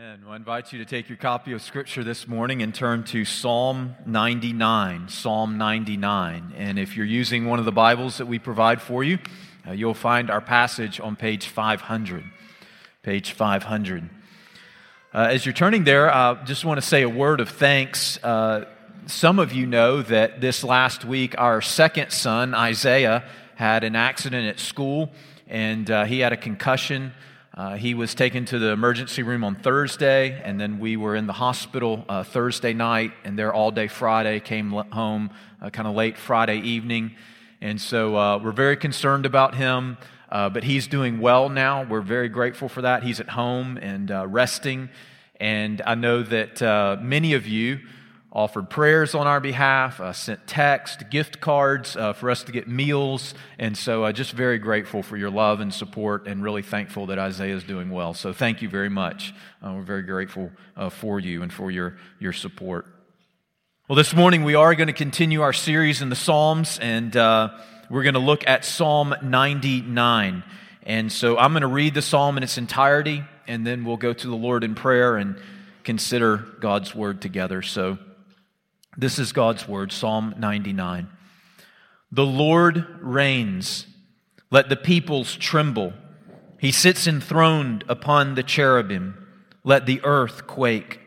Amen. Well, I invite you to take your copy of Scripture this morning and turn to Psalm 99. Psalm 99. And if you're using one of the Bibles that we provide for you, uh, you'll find our passage on page 500. Page 500. Uh, as you're turning there, I just want to say a word of thanks. Uh, some of you know that this last week, our second son, Isaiah, had an accident at school and uh, he had a concussion. Uh, he was taken to the emergency room on Thursday, and then we were in the hospital uh, Thursday night, and there all day Friday, came home uh, kind of late Friday evening. And so uh, we're very concerned about him, uh, but he's doing well now. We're very grateful for that. He's at home and uh, resting. And I know that many of you offered prayers on our behalf, uh, sent text, gift cards uh, for us to get meals. And so, uh, just very grateful for your love and support, and really thankful that Isaiah is doing well. So, thank you very much. Uh, we're very grateful uh, for you and for your, your support. Well, this morning we are going to continue our series in the Psalms, and uh, we're going to look at Psalm 99. And so, I'm going to read the psalm in its entirety, and then we'll go to the Lord in prayer and consider God's word together. So, this is God's word, Psalm 99. The Lord reigns. Let the peoples tremble. He sits enthroned upon the cherubim. Let the earth quake.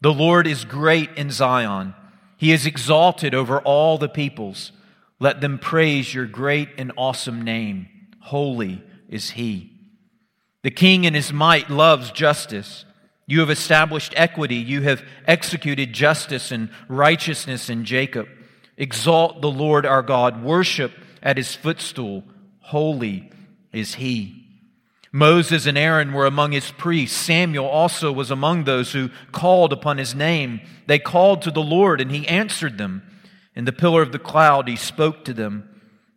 The Lord is great in Zion. He is exalted over all the peoples. Let them praise your great and awesome name. Holy is He. The King in His might loves justice. You have established equity. You have executed justice and righteousness in Jacob. Exalt the Lord our God. Worship at his footstool. Holy is he. Moses and Aaron were among his priests. Samuel also was among those who called upon his name. They called to the Lord, and he answered them. In the pillar of the cloud, he spoke to them.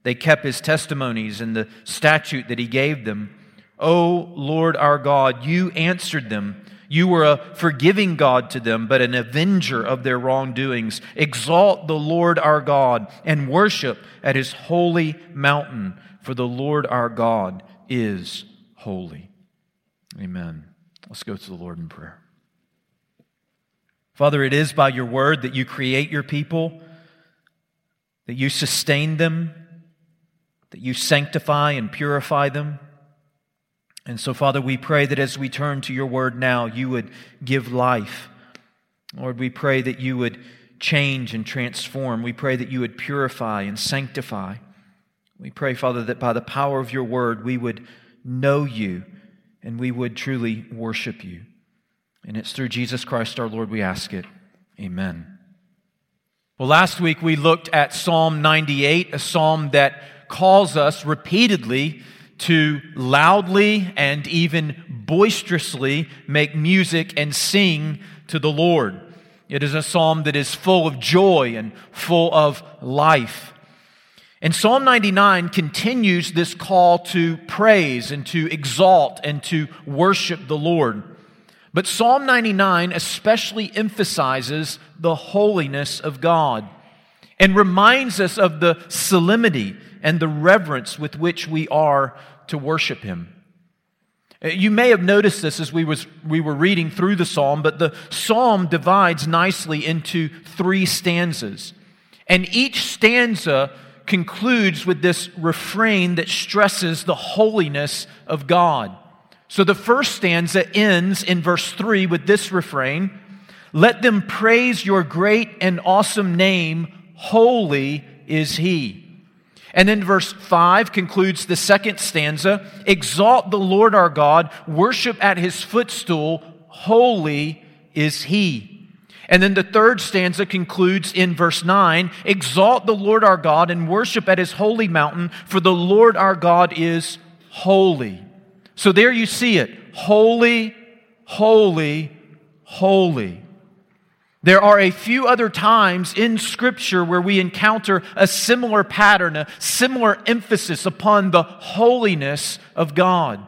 They kept his testimonies and the statute that he gave them. O Lord our God, you answered them. You were a forgiving God to them, but an avenger of their wrongdoings. Exalt the Lord our God and worship at his holy mountain, for the Lord our God is holy. Amen. Let's go to the Lord in prayer. Father, it is by your word that you create your people, that you sustain them, that you sanctify and purify them. And so, Father, we pray that as we turn to your word now, you would give life. Lord, we pray that you would change and transform. We pray that you would purify and sanctify. We pray, Father, that by the power of your word, we would know you and we would truly worship you. And it's through Jesus Christ our Lord we ask it. Amen. Well, last week we looked at Psalm 98, a psalm that calls us repeatedly to loudly and even boisterously make music and sing to the Lord. It is a psalm that is full of joy and full of life. And Psalm 99 continues this call to praise and to exalt and to worship the Lord. But Psalm 99 especially emphasizes the holiness of God and reminds us of the solemnity and the reverence with which we are to worship Him. Uh, you may have noticed this as we, was, we were reading through the psalm, but the psalm divides nicely into three stanzas. And each stanza concludes with this refrain that stresses the holiness of God. So the first stanza ends in verse 3 with this refrain Let them praise your great and awesome name, holy is He. And then verse 5 concludes the second stanza Exalt the Lord our God, worship at his footstool, holy is he. And then the third stanza concludes in verse 9 Exalt the Lord our God and worship at his holy mountain, for the Lord our God is holy. So there you see it holy, holy, holy. There are a few other times in Scripture where we encounter a similar pattern, a similar emphasis upon the holiness of God.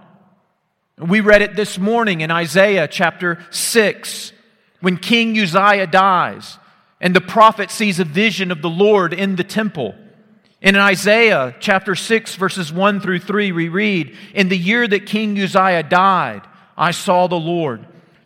We read it this morning in Isaiah chapter 6 when King Uzziah dies and the prophet sees a vision of the Lord in the temple. in Isaiah chapter 6, verses 1 through 3, we read, In the year that King Uzziah died, I saw the Lord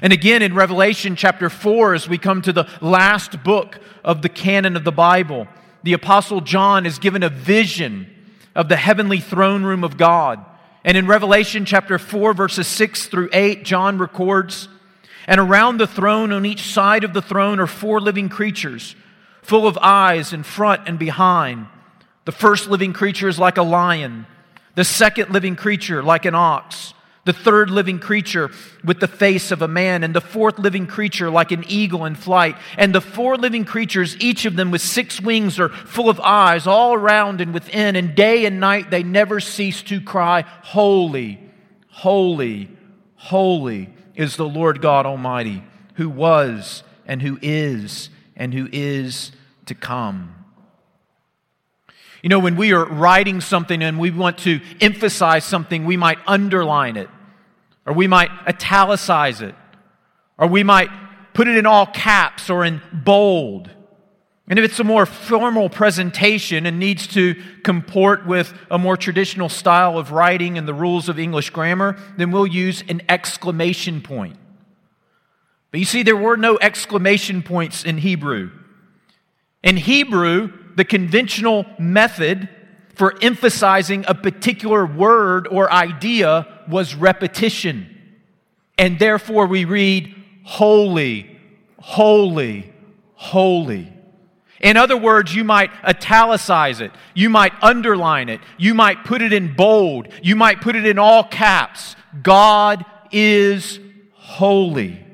And again in Revelation chapter 4, as we come to the last book of the canon of the Bible, the Apostle John is given a vision of the heavenly throne room of God. And in Revelation chapter 4, verses 6 through 8, John records, And around the throne, on each side of the throne, are four living creatures, full of eyes in front and behind. The first living creature is like a lion, the second living creature like an ox the third living creature with the face of a man, and the fourth living creature like an eagle in flight. And the four living creatures, each of them with six wings, are full of eyes all around and within, and day and night they never cease to cry, Holy, holy, holy is the Lord God Almighty, who was and who is and who is to come. You know, when we are writing something and we want to emphasize something, we might underline it or we might italicize it, or we might put it in all caps or in bold. And if it's a more formal presentation and needs to comport with a more traditional style of writing and the rules of English grammar, then we'll use an exclamation point. But you see, there were no exclamation points in Hebrew. In Hebrew, the conventional method for emphasizing a particular word or idea was repetition. And therefore we read, Holy, holy, holy. In other words, you might italicize it, you might underline it, you might put it in bold, you might put it in all caps. God is holy.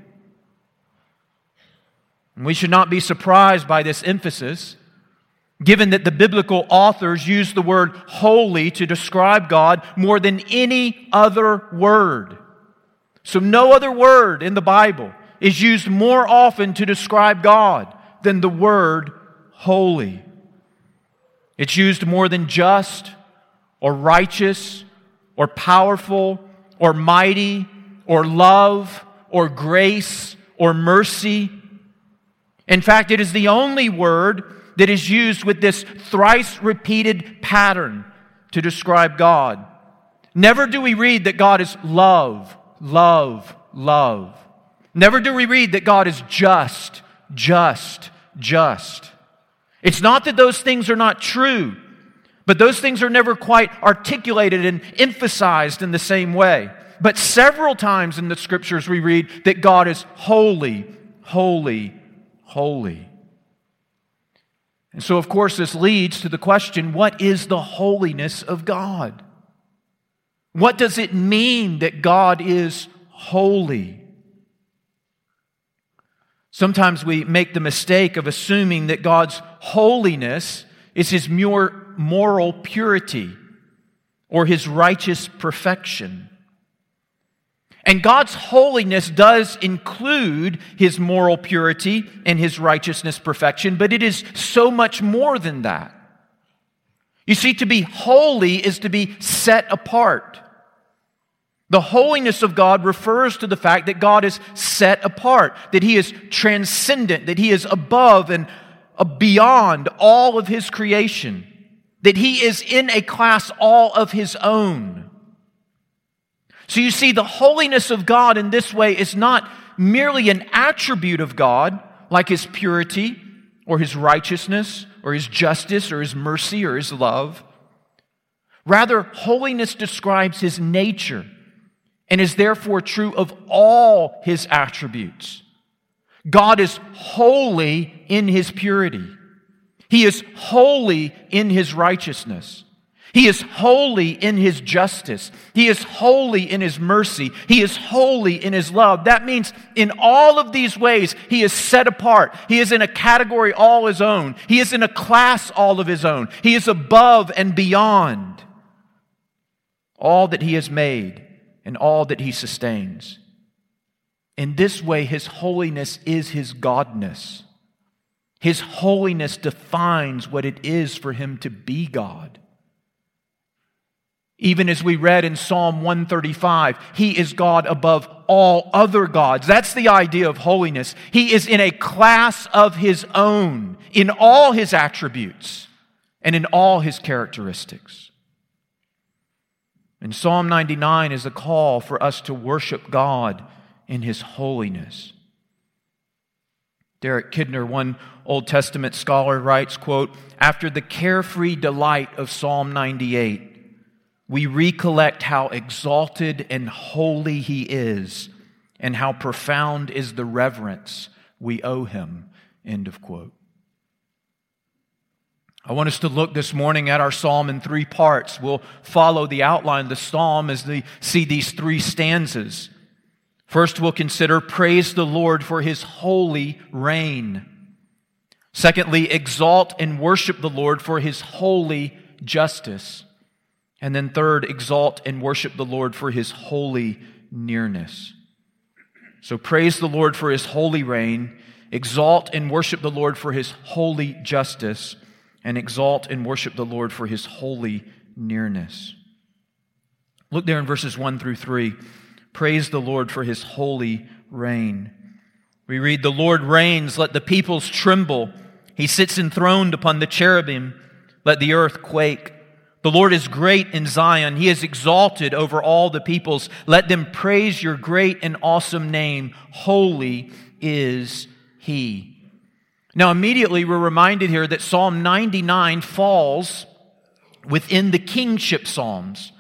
And we should not be surprised by this emphasis given that the biblical authors use the word holy to describe God more than any other word. So, no other word in the Bible is used more often to describe God than the word holy. It's used more than just or righteous or powerful or mighty or love or grace or mercy. In fact, it is the only word that is used with this thrice repeated pattern to describe God. Never do we read that God is love, love, love. Never do we read that God is just, just, just. It's not that those things are not true, but those things are never quite articulated and emphasized in the same way. But several times in the scriptures we read that God is holy, holy, holy. And so, of course, this leads to the question what is the holiness of God? What does it mean that God is holy? Sometimes we make the mistake of assuming that God's holiness is his mere moral purity or his righteous perfection. And God's holiness does include his moral purity and his righteousness perfection, but it is so much more than that. You see, to be holy is to be set apart. The holiness of God refers to the fact that God is set apart, that he is transcendent, that he is above and beyond all of his creation, that he is in a class all of his own. So you see, the holiness of God in this way is not merely an attribute of God, like his purity or his righteousness or his justice or his mercy or his love. Rather, holiness describes his nature and is therefore true of all his attributes. God is holy in his purity. He is holy in his righteousness. He is holy in his justice. He is holy in his mercy. He is holy in his love. That means in all of these ways, he is set apart. He is in a category all his own. He is in a class all of his own. He is above and beyond all that he has made and all that he sustains. In this way, his holiness is his godness. His holiness defines what it is for him to be God. Even as we read in Psalm 135, He is God above all other gods. That's the idea of holiness. He is in a class of His own in all His attributes and in all His characteristics. And Psalm 99 is a call for us to worship God in His holiness. Derek Kidner, one Old Testament scholar, writes, quote, After the carefree delight of Psalm 98, we recollect how exalted and holy he is and how profound is the reverence we owe him. End of quote. I want us to look this morning at our psalm in three parts. We'll follow the outline of the psalm as we see these three stanzas. First, we'll consider praise the Lord for his holy reign. Secondly, exalt and worship the Lord for his holy justice. And then, third, exalt and worship the Lord for his holy nearness. So, praise the Lord for his holy reign, exalt and worship the Lord for his holy justice, and exalt and worship the Lord for his holy nearness. Look there in verses 1 through 3. Praise the Lord for his holy reign. We read, The Lord reigns, let the peoples tremble. He sits enthroned upon the cherubim, let the earth quake. The Lord is great in Zion. He is exalted over all the peoples. Let them praise your great and awesome name. Holy is He. Now, immediately we're reminded here that Psalm 99 falls within the kingship Psalms,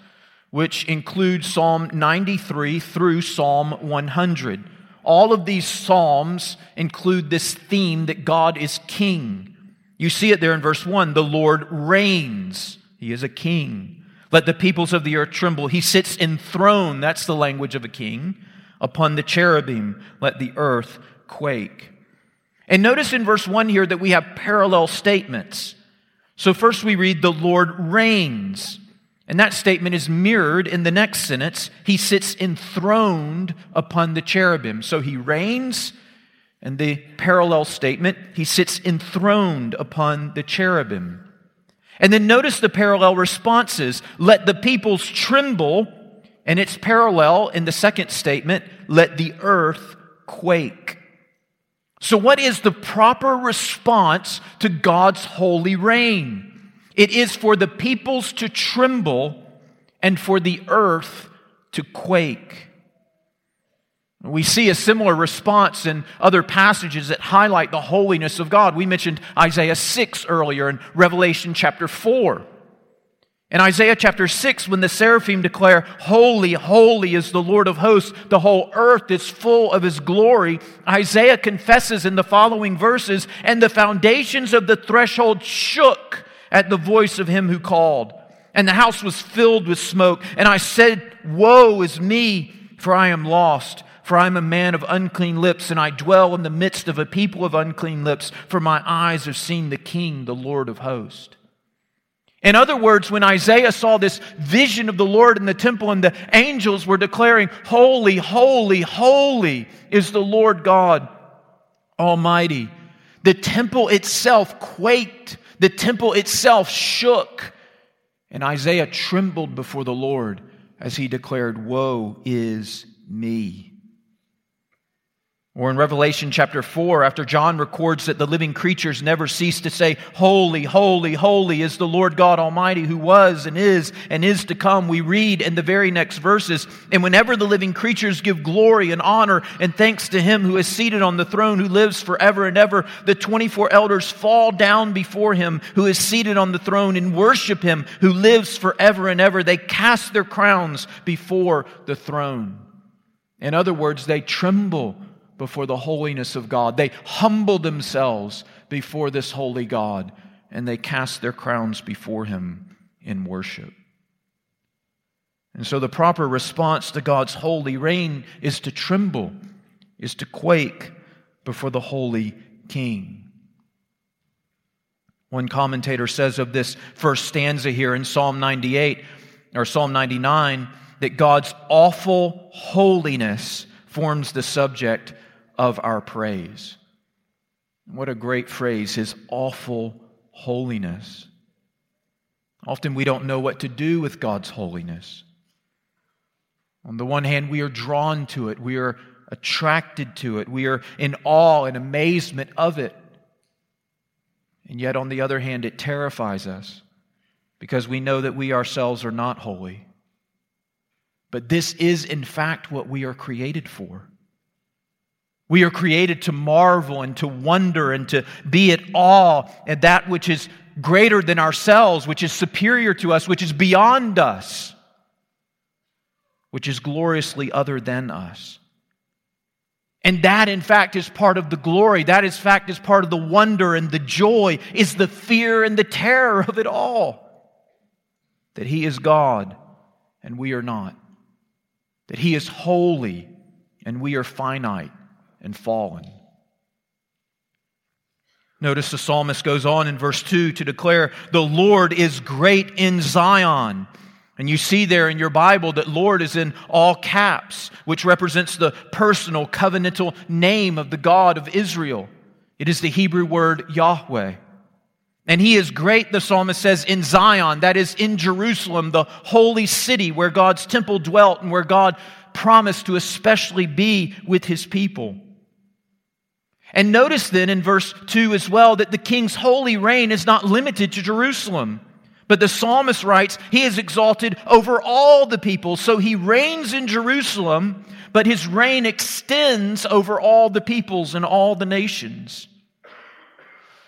which include Psalm 93 through Psalm 100. All of these Psalms include this theme that God is king. You see it there in verse 1 the Lord reigns. He is a king. Let the peoples of the earth tremble. He sits enthroned, that's the language of a king, upon the cherubim. Let the earth quake. And notice in verse 1 here that we have parallel statements. So first we read, The Lord reigns. And that statement is mirrored in the next sentence. He sits enthroned upon the cherubim. So he reigns, and the parallel statement, he sits enthroned upon the cherubim. And then notice the parallel responses. Let the peoples tremble, and it's parallel in the second statement, let the earth quake. So, what is the proper response to God's holy reign? It is for the peoples to tremble and for the earth to quake. We see a similar response in other passages that highlight the holiness of God. We mentioned Isaiah 6 earlier and Revelation chapter 4. In Isaiah chapter 6, when the seraphim declare, Holy, holy is the Lord of hosts, the whole earth is full of his glory, Isaiah confesses in the following verses, And the foundations of the threshold shook at the voice of him who called, and the house was filled with smoke. And I said, Woe is me, for I am lost for I am a man of unclean lips, and I dwell in the midst of a people of unclean lips, for my eyes have seen the King, the Lord of hosts. In other words, when Isaiah saw this vision of the Lord in the temple and the angels were declaring, Holy, holy, holy is the Lord God Almighty, the temple itself quaked, the temple itself shook, and Isaiah trembled before the Lord as he declared, Woe is me. Or in Revelation chapter 4, after John records that the living creatures never cease to say, Holy, holy, holy is the Lord God Almighty who was and is and is to come, we read in the very next verses, And whenever the living creatures give glory and honor and thanks to him who is seated on the throne, who lives forever and ever, the 24 elders fall down before him who is seated on the throne and worship him who lives forever and ever. They cast their crowns before the throne. In other words, they tremble before the holiness of God. They humble themselves before this holy God and they cast their crowns before him in worship. And so the proper response to God's holy reign is to tremble, is to quake before the holy king. One commentator says of this first stanza here in Psalm 98 or Psalm 99 that God's awful holiness forms the subject of our praise. What a great phrase, his awful holiness. Often we don't know what to do with God's holiness. On the one hand, we are drawn to it, we are attracted to it, we are in awe and amazement of it. And yet, on the other hand, it terrifies us because we know that we ourselves are not holy. But this is, in fact, what we are created for. We are created to marvel and to wonder and to be at awe at that which is greater than ourselves, which is superior to us, which is beyond us, which is gloriously other than us. And that, in fact, is part of the glory. That, in fact, is part of the wonder and the joy, is the fear and the terror of it all. That He is God and we are not. That He is holy and we are finite and fallen. Notice the psalmist goes on in verse 2 to declare, The Lord is great in Zion. And you see there in your Bible that Lord is in all caps, which represents the personal covenantal name of the God of Israel. It is the Hebrew word Yahweh. And he is great, the psalmist says, in Zion, that is in Jerusalem, the holy city where God's temple dwelt and where God promised to especially be with his people. And notice then in verse 2 as well that the king's holy reign is not limited to Jerusalem. But the psalmist writes, He is exalted over all the people. So he reigns in Jerusalem, but his reign extends over all the peoples and all the nations.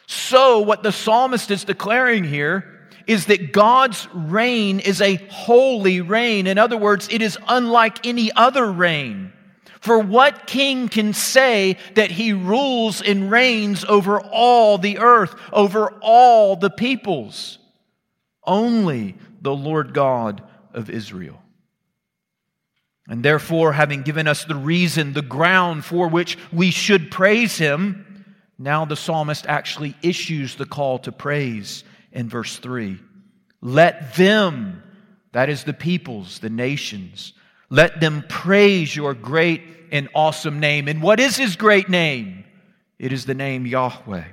So, what the psalmist is declaring here is that God's reign is a holy reign. In other words, it is unlike any other reign. For what king can say that he rules and reigns over all the earth, over all the peoples? Only the Lord God of Israel. And therefore, having given us the reason, the ground for which we should praise him, now the psalmist actually issues the call to praise in verse 3. Let them, that is the peoples, the nations, let them praise your great and awesome name. And what is his great name? It is the name Yahweh.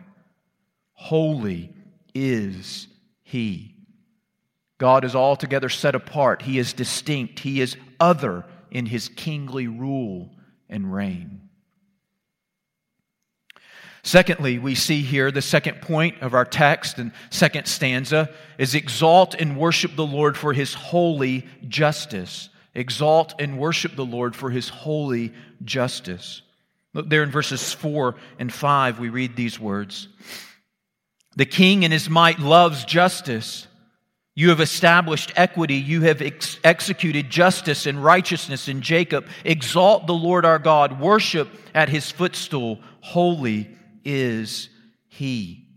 Holy is he. God is altogether set apart. He is distinct. He is other in his kingly rule and reign. Secondly, we see here the second point of our text and second stanza is exalt and worship the Lord for his holy justice. Exalt and worship the Lord for his holy justice. Look there in verses 4 and 5, we read these words The king in his might loves justice. You have established equity. You have ex- executed justice and righteousness in Jacob. Exalt the Lord our God. Worship at his footstool. Holy is he.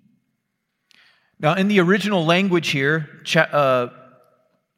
Now, in the original language here, uh,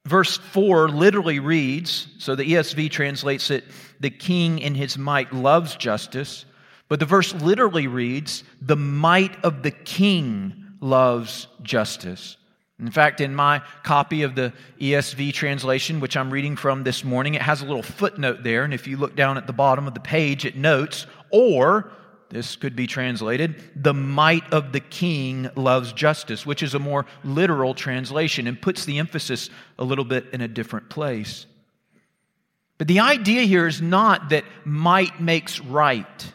Verse 4 literally reads, so the ESV translates it, the king in his might loves justice. But the verse literally reads, the might of the king loves justice. In fact, in my copy of the ESV translation, which I'm reading from this morning, it has a little footnote there. And if you look down at the bottom of the page, it notes, or this could be translated, the might of the king loves justice, which is a more literal translation and puts the emphasis a little bit in a different place. But the idea here is not that might makes right.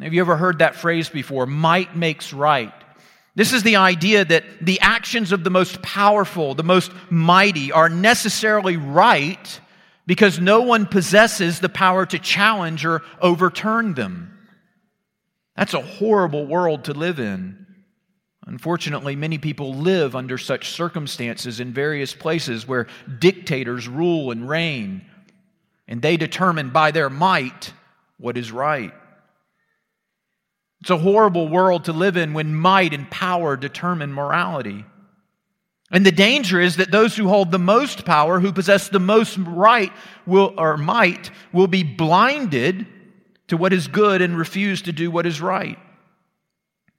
Have you ever heard that phrase before? Might makes right. This is the idea that the actions of the most powerful, the most mighty, are necessarily right because no one possesses the power to challenge or overturn them. That's a horrible world to live in. Unfortunately, many people live under such circumstances in various places where dictators rule and reign, and they determine by their might what is right. It's a horrible world to live in when might and power determine morality. And the danger is that those who hold the most power, who possess the most right will, or might, will be blinded to what is good and refuse to do what is right.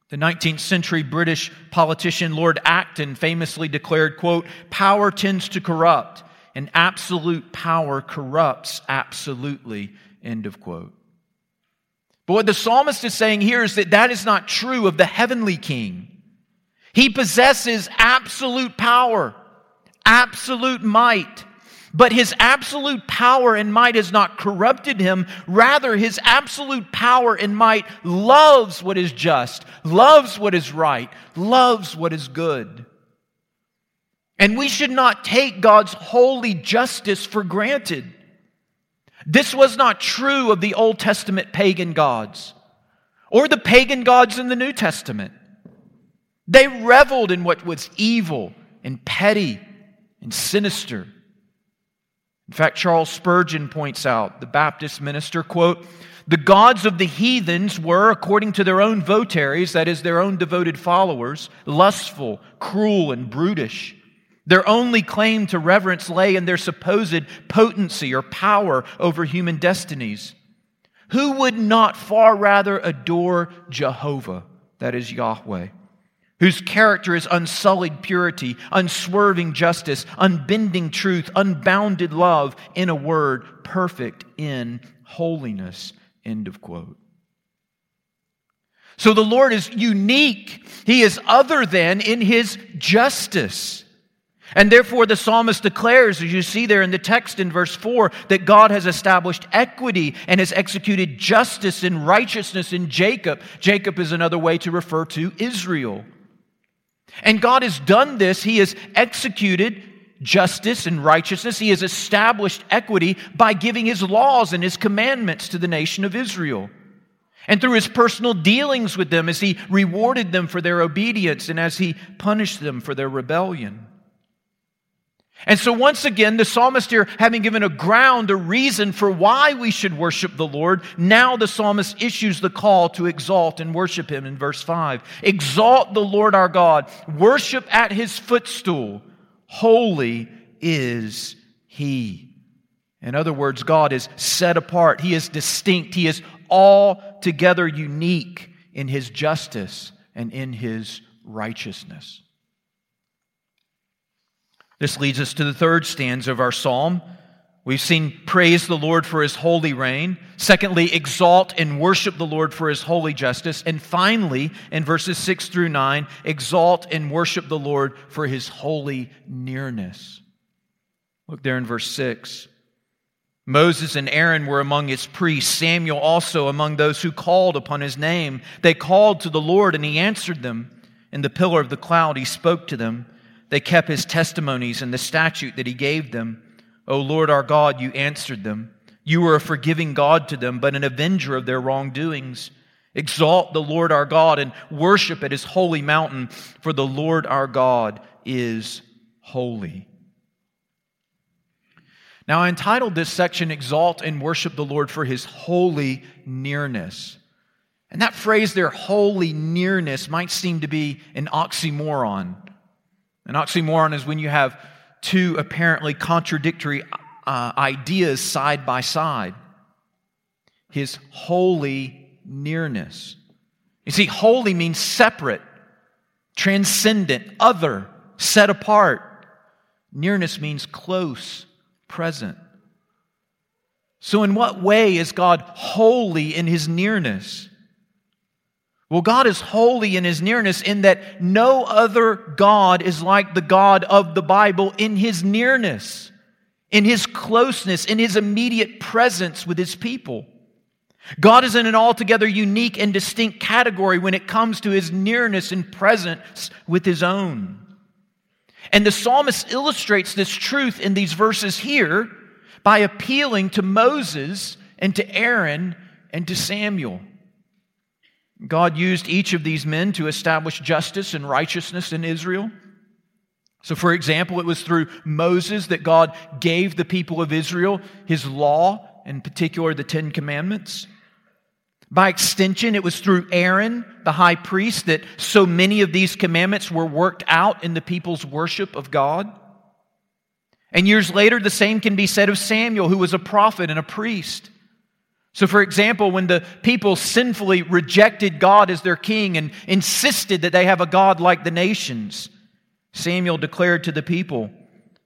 The 19th century British politician Lord Acton famously declared, quote, power tends to corrupt, and absolute power corrupts absolutely, end of quote. But what the psalmist is saying here is that that is not true of the heavenly king. He possesses absolute power, absolute might. But his absolute power and might has not corrupted him. Rather, his absolute power and might loves what is just, loves what is right, loves what is good. And we should not take God's holy justice for granted. This was not true of the Old Testament pagan gods or the pagan gods in the New Testament. They reveled in what was evil and petty and sinister. In fact, Charles Spurgeon points out, the Baptist minister, quote, the gods of the heathens were, according to their own votaries, that is, their own devoted followers, lustful, cruel, and brutish. Their only claim to reverence lay in their supposed potency or power over human destinies. Who would not far rather adore Jehovah, that is Yahweh, whose character is unsullied purity, unswerving justice, unbending truth, unbounded love, in a word, perfect in holiness. End of quote. So the Lord is unique. He is other than in his justice. And therefore, the psalmist declares, as you see there in the text in verse 4, that God has established equity and has executed justice and righteousness in Jacob. Jacob is another way to refer to Israel. And God has done this. He has executed justice and righteousness. He has established equity by giving his laws and his commandments to the nation of Israel. And through his personal dealings with them as he rewarded them for their obedience and as he punished them for their rebellion. And so, once again, the psalmist here, having given a ground, a reason for why we should worship the Lord, now the psalmist issues the call to exalt and worship him in verse 5. Exalt the Lord our God, worship at his footstool. Holy is he. In other words, God is set apart, he is distinct, he is altogether unique in his justice and in his righteousness. This leads us to the third stanza of our psalm. We've seen praise the Lord for his holy reign. Secondly, exalt and worship the Lord for his holy justice. And finally, in verses 6 through 9, exalt and worship the Lord for his holy nearness. Look there in verse 6. Moses and Aaron were among his priests, Samuel also among those who called upon his name. They called to the Lord, and he answered them. In the pillar of the cloud, he spoke to them. They kept his testimonies and the statute that he gave them. O Lord our God, you answered them. You were a forgiving God to them, but an avenger of their wrongdoings. Exalt the Lord our God and worship at his holy mountain, for the Lord our God is holy. Now, I entitled this section, Exalt and Worship the Lord for His Holy Nearness. And that phrase there, holy nearness, might seem to be an oxymoron. An oxymoron is when you have two apparently contradictory uh, ideas side by side. His holy nearness. You see, holy means separate, transcendent, other, set apart. Nearness means close, present. So, in what way is God holy in his nearness? Well, God is holy in his nearness in that no other God is like the God of the Bible in his nearness, in his closeness, in his immediate presence with his people. God is in an altogether unique and distinct category when it comes to his nearness and presence with his own. And the psalmist illustrates this truth in these verses here by appealing to Moses and to Aaron and to Samuel. God used each of these men to establish justice and righteousness in Israel. So, for example, it was through Moses that God gave the people of Israel his law, in particular the Ten Commandments. By extension, it was through Aaron, the high priest, that so many of these commandments were worked out in the people's worship of God. And years later, the same can be said of Samuel, who was a prophet and a priest. So, for example, when the people sinfully rejected God as their king and insisted that they have a God like the nations, Samuel declared to the people,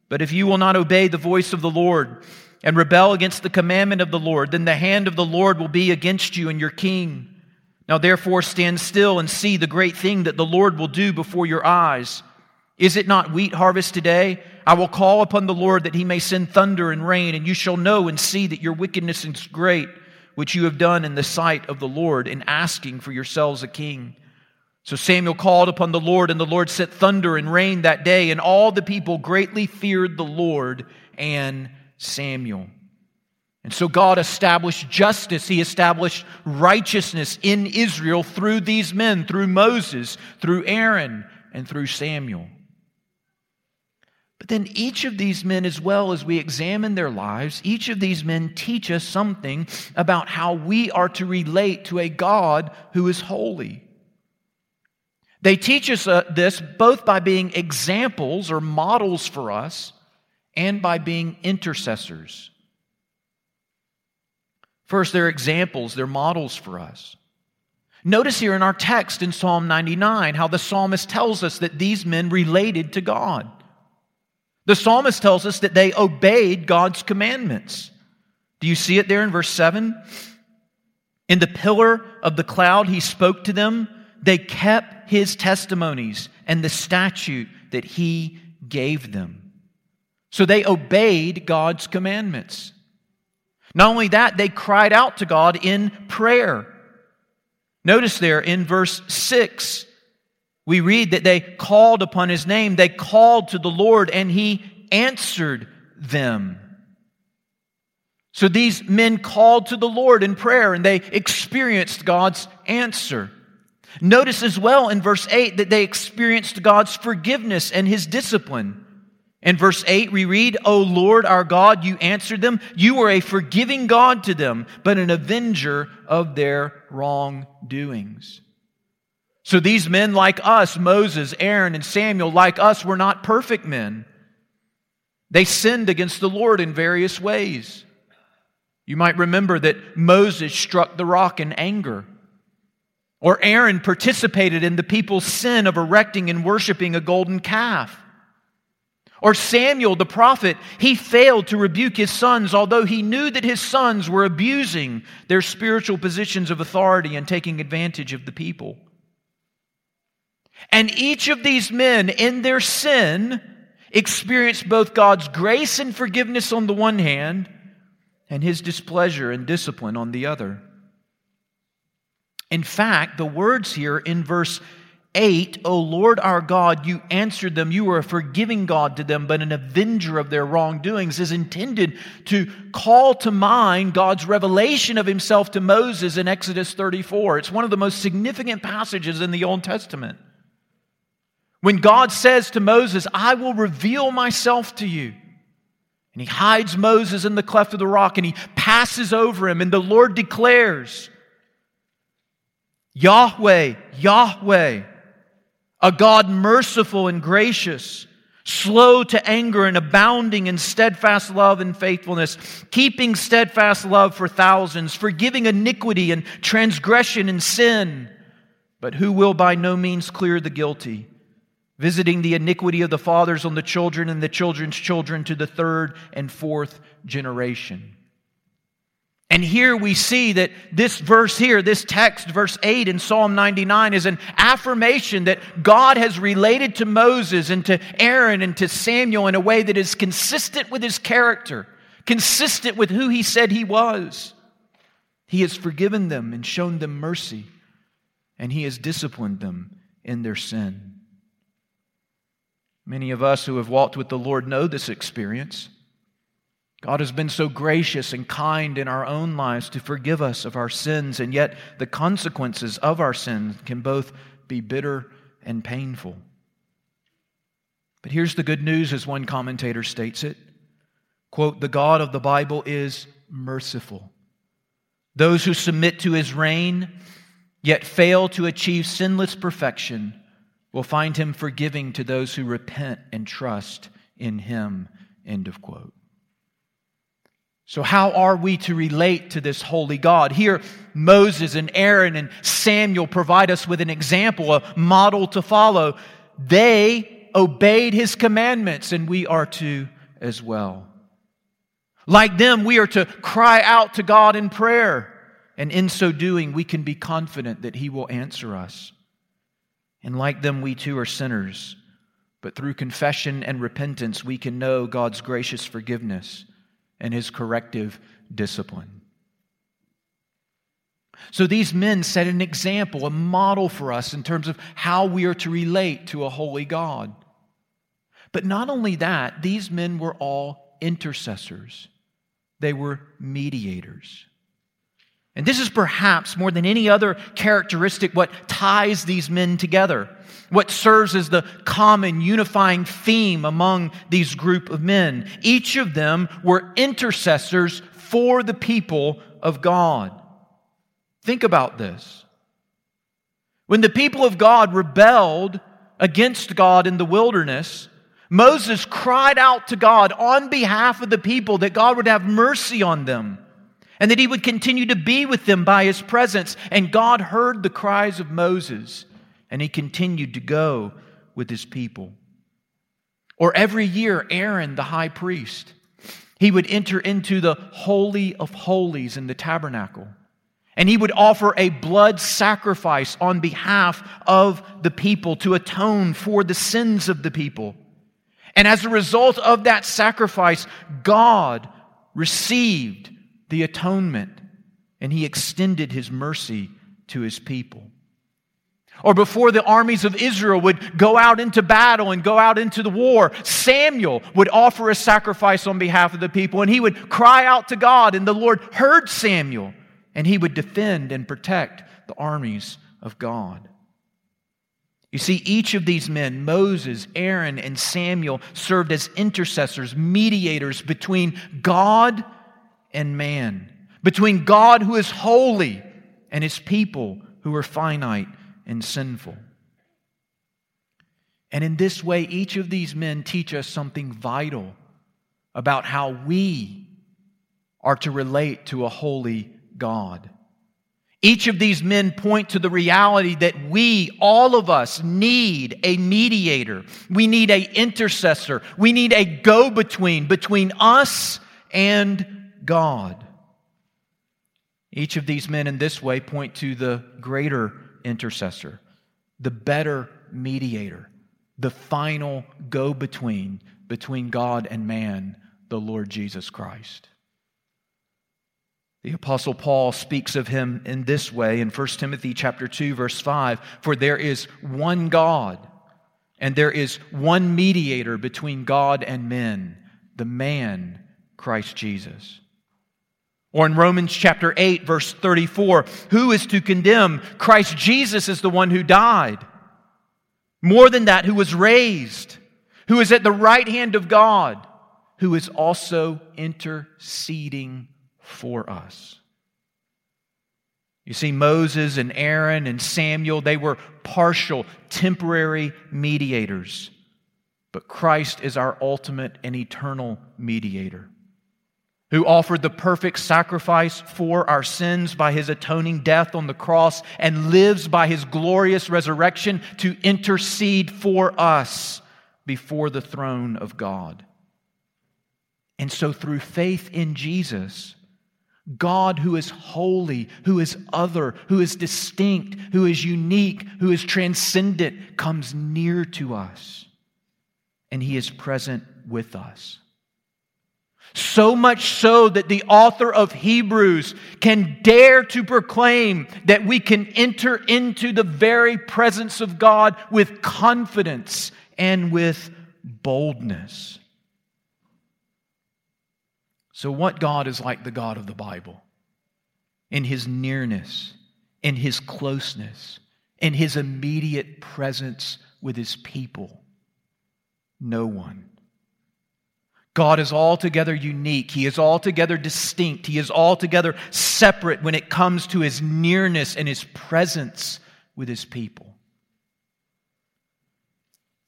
But if you will not obey the voice of the Lord, and rebel against the commandment of the Lord, then the hand of the Lord will be against you and your king. Now therefore stand still and see the great thing that the Lord will do before your eyes. Is it not wheat harvest today? I will call upon the Lord that he may send thunder and rain, and you shall know and see that your wickedness is great, which you have done in the sight of the Lord in asking for yourselves a king. So Samuel called upon the Lord, and the Lord sent thunder and rain that day, and all the people greatly feared the Lord and Samuel. And so God established justice. He established righteousness in Israel through these men, through Moses, through Aaron, and through Samuel. But then each of these men, as well as we examine their lives, each of these men teach us something about how we are to relate to a God who is holy. They teach us uh, this both by being examples or models for us and by being intercessors. First, they're examples, they're models for us. Notice here in our text in Psalm 99 how the psalmist tells us that these men related to God. The psalmist tells us that they obeyed God's commandments. Do you see it there in verse 7? In the pillar of the cloud, he spoke to them. They kept his testimonies and the statute that he gave them. So they obeyed God's commandments. Not only that, they cried out to God in prayer. Notice there in verse 6, we read that they called upon his name. They called to the Lord and he answered them. So these men called to the Lord in prayer and they experienced God's answer. Notice as well in verse 8 that they experienced God's forgiveness and his discipline. In verse 8, we read, O Lord our God, you answered them. You were a forgiving God to them, but an avenger of their wrongdoings. So these men, like us, Moses, Aaron, and Samuel, like us, were not perfect men. They sinned against the Lord in various ways. You might remember that Moses struck the rock in anger. Or Aaron participated in the people's sin of erecting and worshiping a golden calf. Or Samuel the prophet, he failed to rebuke his sons, although he knew that his sons were abusing their spiritual positions of authority and taking advantage of the people. And each of these men, in their sin, experienced both God's grace and forgiveness on the one hand, and his displeasure and discipline on the other. In fact, the words here in verse 8, O Lord our God, you answered them. You were a forgiving God to them, but an avenger of their wrongdoings, is intended to call to mind God's revelation of himself to Moses in Exodus 34. It's one of the most significant passages in the Old Testament. When God says to Moses, I will reveal myself to you. And he hides Moses in the cleft of the rock and he passes over him, and the Lord declares, Yahweh, Yahweh a God merciful and gracious, slow to anger and abounding in steadfast love and faithfulness, keeping steadfast love for thousands, forgiving iniquity and transgression and sin, but who will by no means clear the guilty, visiting the iniquity of the fathers on the children and the children's children to the third and fourth generation. And here we see that this verse here, this text, verse 8 in Psalm 99, is an affirmation that God has related to Moses and to Aaron and to Samuel in a way that is consistent with his character, consistent with who he said he was. He has forgiven them and shown them mercy, and he has disciplined them in their sin. Many of us who have walked with the Lord know this experience. God has been so gracious and kind in our own lives to forgive us of our sins, and yet the consequences of our sins can both be bitter and painful. But here's the good news, as one commentator states it quote, the God of the Bible is merciful. Those who submit to his reign, yet fail to achieve sinless perfection, will find him forgiving to those who repent and trust in him. End of quote. So, how are we to relate to this holy God? Here, Moses and Aaron and Samuel provide us with an example, a model to follow. They obeyed his commandments, and we are to as well. Like them, we are to cry out to God in prayer. And in so doing, we can be confident that He will answer us. And like them, we too are sinners. But through confession and repentance, we can know God's gracious forgiveness and His corrective discipline. So these men set an example, a model for us in terms of how we are to relate to a holy God. But not only that, these men were all intercessors, they were mediators. And this is perhaps more than any other characteristic what ties these men together, what serves as the common unifying theme among these group of men. Each of them were intercessors for the people of God. Think about this. When the people of God rebelled against God in the wilderness, Moses cried out to God on behalf of the people that God would have mercy on them and that he would continue to be with them by his presence. And God heard the cries of Moses, and he continued to go with his people. Or every year, Aaron, the high priest, he would enter into the Holy of Holies in the tabernacle. And he would offer a blood sacrifice on behalf of the people to atone for the sins of the people. And as a result of that sacrifice, God received the atonement, and he extended his mercy to his people. Or before the armies of Israel would go out into battle and go out into the war, Samuel would offer a sacrifice on behalf of the people, and he would cry out to God, and the Lord heard Samuel, and he would defend and protect the armies of God. You see, each of these men, Moses, Aaron, and Samuel, served as intercessors, mediators between God and man, between God who is holy and his people who are finite and sinful. And in this way, each of these men teach us something vital about how we are to relate to a holy God. Each of these men point to the reality that we, all of us, need a mediator. We need a intercessor. We need a go-between between us and God. Each of these men in this way point to the greater intercessor, the better mediator, the final go between between God and man, the Lord Jesus Christ. The apostle Paul speaks of him in this way in 1 Timothy chapter 2 verse 5, for there is one God and there is one mediator between God and men, the man Christ Jesus. Or in Romans chapter 8, verse 34, who is to condemn? Christ Jesus is the one who died. More than that, who was raised, who is at the right hand of God, who is also interceding for us. You see, Moses and Aaron and Samuel, they were partial, temporary mediators. But Christ is our ultimate and eternal mediator who offered the perfect sacrifice for our sins by his atoning death on the cross and lives by his glorious resurrection to intercede for us before the throne of God. And so, through faith in Jesus, God, who is holy, who is other, who is distinct, who is unique, who is transcendent, comes near to us. And he is present with us. So much so that the author of Hebrews can dare to proclaim that we can enter into the very presence of God with confidence and with boldness. So, what God is like the God of the Bible? In his nearness, in his closeness, in his immediate presence with his people? No one. God is altogether unique. He is altogether distinct. He is altogether separate when it comes to his nearness and his presence with his people.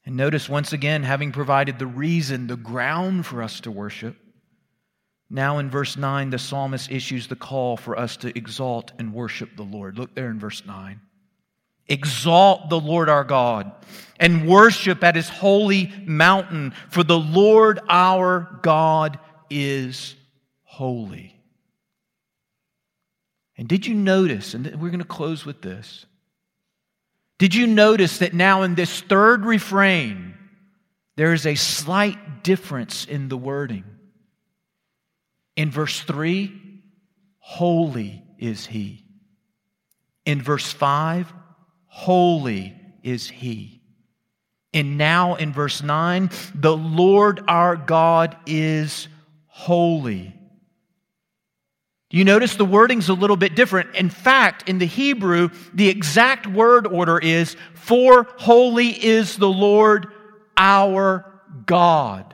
And notice once again, having provided the reason, the ground for us to worship, now in verse 9, the psalmist issues the call for us to exalt and worship the Lord. Look there in verse 9. Exalt the Lord our God and worship at his holy mountain, for the Lord our God is holy. And did you notice, and we're going to close with this, did you notice that now in this third refrain, there is a slight difference in the wording? In verse 3, holy is he. In verse 5, holy is he. And now in verse 9, the Lord our God is holy. You notice the wording's a little bit different. In fact, in the Hebrew, the exact word order is, For holy is the Lord our God.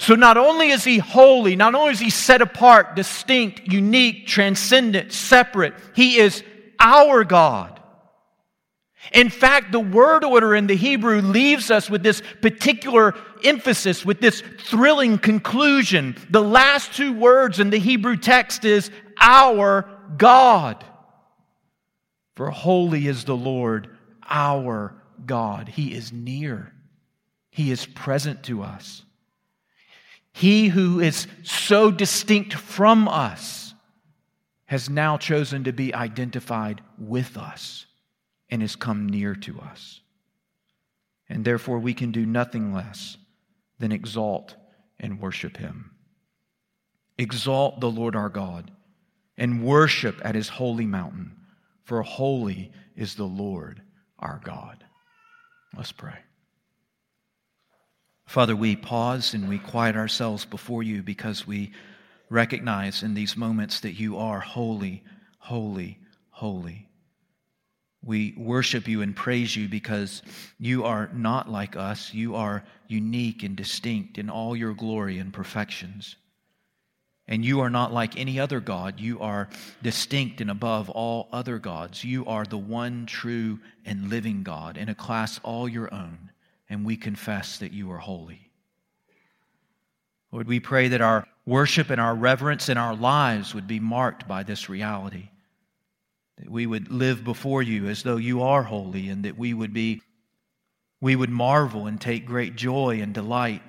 So not only is he holy, not only is he set apart, distinct, unique, transcendent, separate, he is our God. In fact, the word order in the Hebrew leaves us with this particular emphasis, with this thrilling conclusion. The last two words in the Hebrew text is our God. For holy is the Lord, our God. He is near, He is present to us. He who is so distinct from us has now chosen to be identified with us and has come near to us. And therefore, we can do nothing less than exalt and worship him. Exalt the Lord our God and worship at his holy mountain, for holy is the Lord our God. Let's pray. Father, we pause and we quiet ourselves before you because we recognize in these moments that you are holy, holy, holy. We worship you and praise you because you are not like us. You are unique and distinct in all your glory and perfections. And you are not like any other God. You are distinct and above all other gods. You are the one true and living God in a class all your own. And we confess that you are holy. Lord, we pray that our worship and our reverence in our lives would be marked by this reality that we would live before you as though you are holy and that we would be we would marvel and take great joy and delight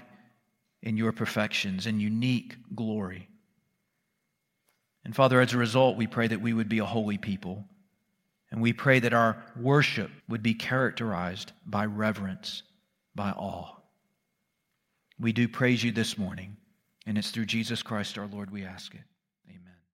in your perfections and unique glory. And Father, as a result, we pray that we would be a holy people. And we pray that our worship would be characterized by reverence, by awe. We do praise you this morning, and it's through Jesus Christ our Lord we ask it.